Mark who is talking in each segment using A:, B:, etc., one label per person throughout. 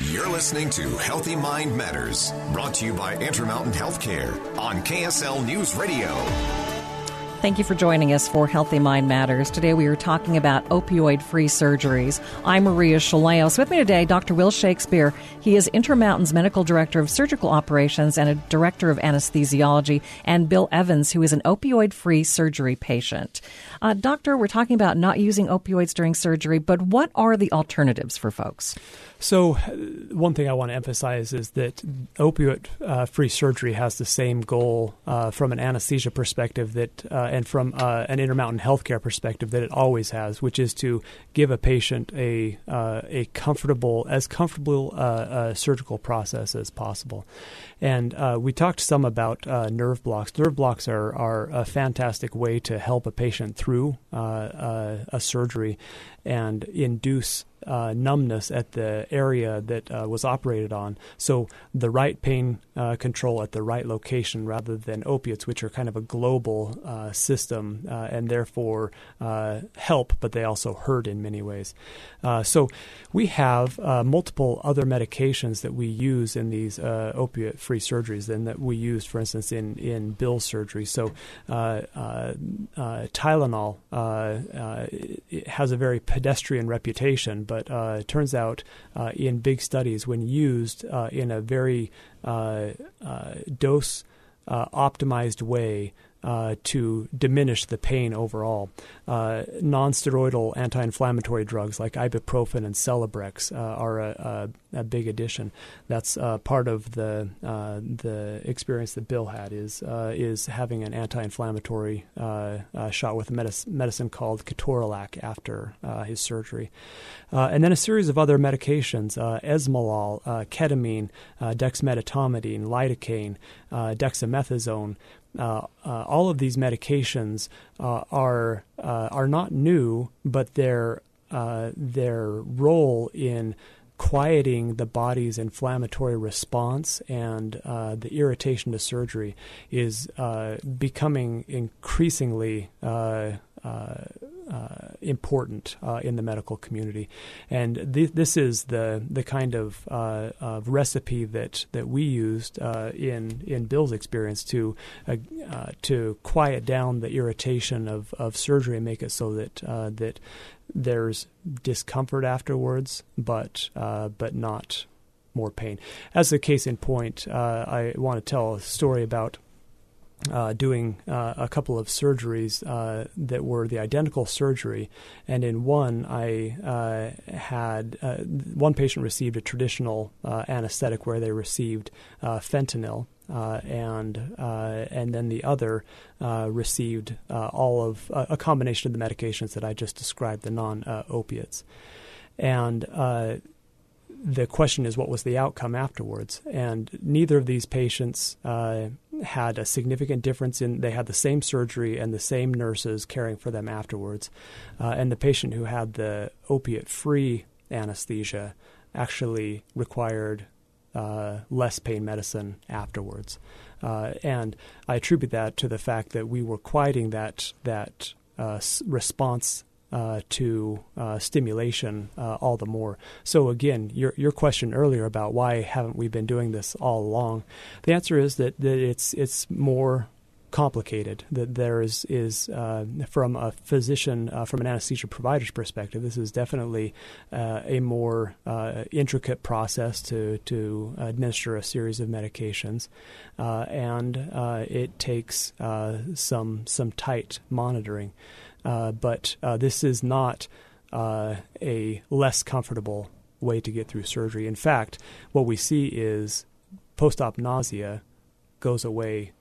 A: You're listening to Healthy Mind Matters, brought to you by Intermountain Healthcare on KSL News Radio.
B: Thank you for joining us for Healthy Mind Matters. Today we are talking about opioid free surgeries. I'm Maria Shilaos. With me today, Dr. Will Shakespeare. He is Intermountain's Medical Director of Surgical Operations and a Director of Anesthesiology, and Bill Evans, who is an opioid free surgery patient. Uh, doctor, we're talking about not using opioids during surgery, but what are the alternatives for folks?
C: So, uh, one thing I want to emphasize is that opioid uh, free surgery has the same goal uh, from an anesthesia perspective that, uh, Uh, and from uh, an Intermountain healthcare perspective that it always has, which is to give a patient a uh, a comfortable, as comfortable a surgical process as possible. And we talked some about nerve blocks. Nerve blocks are, are a fantastic way to help a patient through a surgery and induce uh, numbness at the area that uh, was operated on. So the right pain uh, control at the right location rather than opiates, which are kind of a global uh, system uh, and therefore uh, help, but they also hurt in many ways. so we have multiple other medications that we use in these opiate free surgeries than that we use, for instance, in, in Bill surgery. So Tylenol has a very pedestrian reputation, but uh, it turns out uh, in big studies, when used uh, in a very uh, dose optimized way, uh, to diminish the pain overall. Uh, non-steroidal anti-inflammatory drugs like ibuprofen and Celebrex uh, are a, a, a, big addition. That's uh, part of the uh, the experience that Bill had is is having an anti-inflammatory shot with a medicine, medicine called ketorolac after his surgery, and then a series of other medications: esmolol, ketamine, dexmedetomidine, lidocaine, dexamethasone. Uh, uh, all of these medications uh, are uh, are not new, but their uh, their role in quieting the body's inflammatory response and uh, the irritation to surgery is becoming increasingly uh, important uh, in the medical community, and th- this is the the kind of, uh, of recipe that, that we used uh, in in Bill's experience to uh, uh, to quiet down the irritation of, of surgery and make it so that that there's discomfort afterwards, but but not more pain. As a case in point, I want to tell a story about uh, doing uh, a couple of surgeries uh, that were the identical surgery, and in one I uh, had uh, one patient received a traditional uh, anesthetic where they received fentanyl, and and then the other received all of a combination of the medications that I just described, the non opiates, and the question is what was the outcome afterwards? And neither of these patients uh, had a significant difference in they had the same surgery and the same nurses caring for them afterwards. Uh, and the patient who had the opiate free anesthesia actually required uh, less pain medicine afterwards. Uh, and I attribute that to the fact that we were quieting that that uh, response uh, to uh, stimulation uh, all the more. So again, your your question earlier about why haven't we been doing this all along? The answer is that, that it's it's more complicated. That there is is uh, from a physician, uh, from an anesthesia provider's perspective, this is definitely uh, a more intricate process to to administer a series of medications, and it takes some some tight monitoring. But this is not a less comfortable way to get through surgery. In fact, what we see is post-op nausea goes away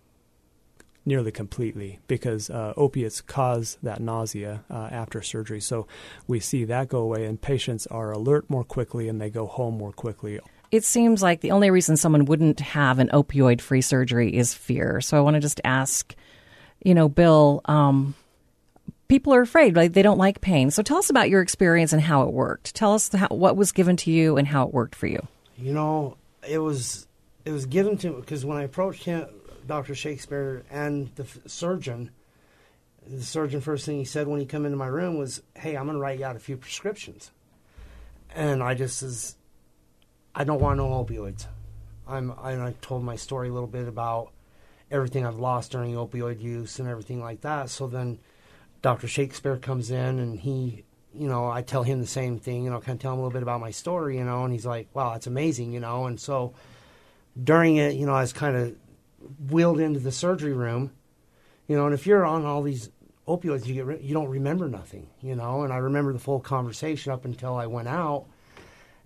C: nearly completely because uh, opiates cause that nausea uh, after surgery. So we see that go away, and patients are alert more quickly and they go home more quickly.
B: It seems like the only reason someone wouldn't have an opioid free surgery is fear. So I want to just ask, you know, Bill, um, people are afraid, like they don't like pain. So tell us about your experience and how it worked. Tell us how, what was given to you and how it worked for you.
D: You know, it was it was given to me because when I approached him, Dr. Shakespeare and the f- surgeon, the surgeon first thing he said when he come into my room was, "Hey, I'm going to write you out a few prescriptions," and I just says, "I don't want no opioids." I'm and I told my story a little bit about everything I've lost during opioid use and everything like that. So then Dr. Shakespeare comes in and he, you know, I tell him the same thing, you know, kind of tell him a little bit about my story, you know, and he's like, "Wow, that's amazing," you know, and so during it, you know, I was kind of wheeled into the surgery room, you know, and if you're on all these opioids, you get re- you don't remember nothing, you know. And I remember the full conversation up until I went out,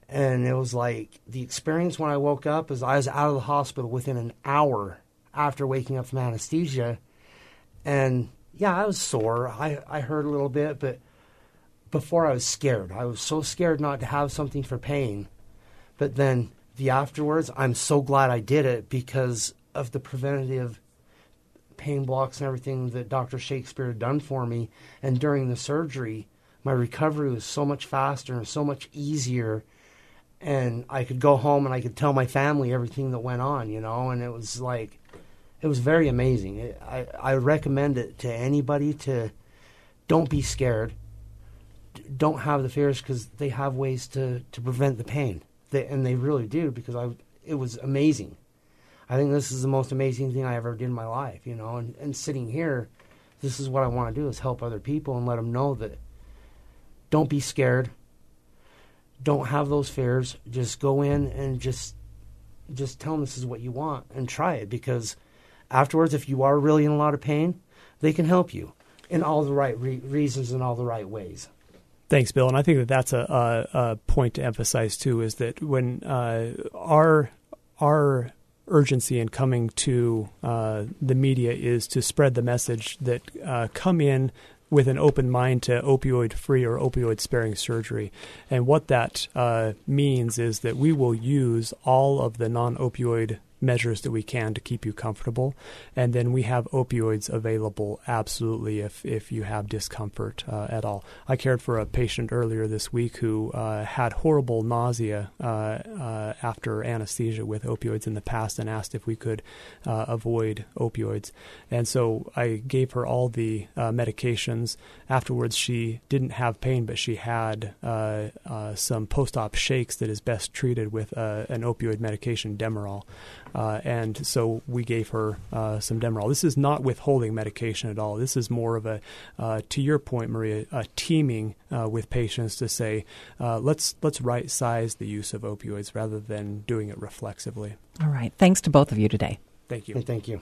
D: and it was like the experience when I woke up is I was out of the hospital within an hour after waking up from anesthesia, and yeah, I was sore. I I hurt a little bit, but before I was scared. I was so scared not to have something for pain, but then the afterwards, I'm so glad I did it because of the preventative pain blocks and everything that Dr. Shakespeare had done for me. And during the surgery, my recovery was so much faster and so much easier. And I could go home and I could tell my family everything that went on, you know, and it was like, it was very amazing. I, I recommend it to anybody to don't be scared. Don't have the fears because they have ways to, to prevent the pain. They, and they really do because I, it was amazing. I think this is the most amazing thing I ever did in my life, you know. And, and sitting here, this is what I want to do is help other people and let them know that don't be scared. Don't have those fears. Just go in and just just tell them this is what you want and try it because afterwards, if you are really in a lot of pain, they can help you in all the right re- reasons and all the right ways.
C: Thanks, Bill. And I think that that's a, a, a point to emphasize too is that when uh, our our urgency in coming to uh, the media is to spread the message that uh, come in with an open mind to opioid free or opioid sparing surgery. And what that uh, means is that we will use all of the non opioid measures that we can to keep you comfortable. And then we have opioids available absolutely if, if you have discomfort uh, at all. I cared for a patient earlier this week who uh, had horrible nausea uh, uh after anesthesia with opioids in the past and asked if we could uh, avoid opioids. And so I gave her all the uh, medications. Afterwards, she didn't have pain, but she had some post op shakes that is best treated with an opioid medication, Demerol. Uh, and so we gave her uh, some Demerol. This is not withholding medication at all. This is more of a, uh, to your point, Maria, a teaming uh, with patients to say, uh, let's let's right size the use of opioids rather than doing it reflexively.
B: All right. Thanks to both of you today.
C: Thank you.
D: thank you.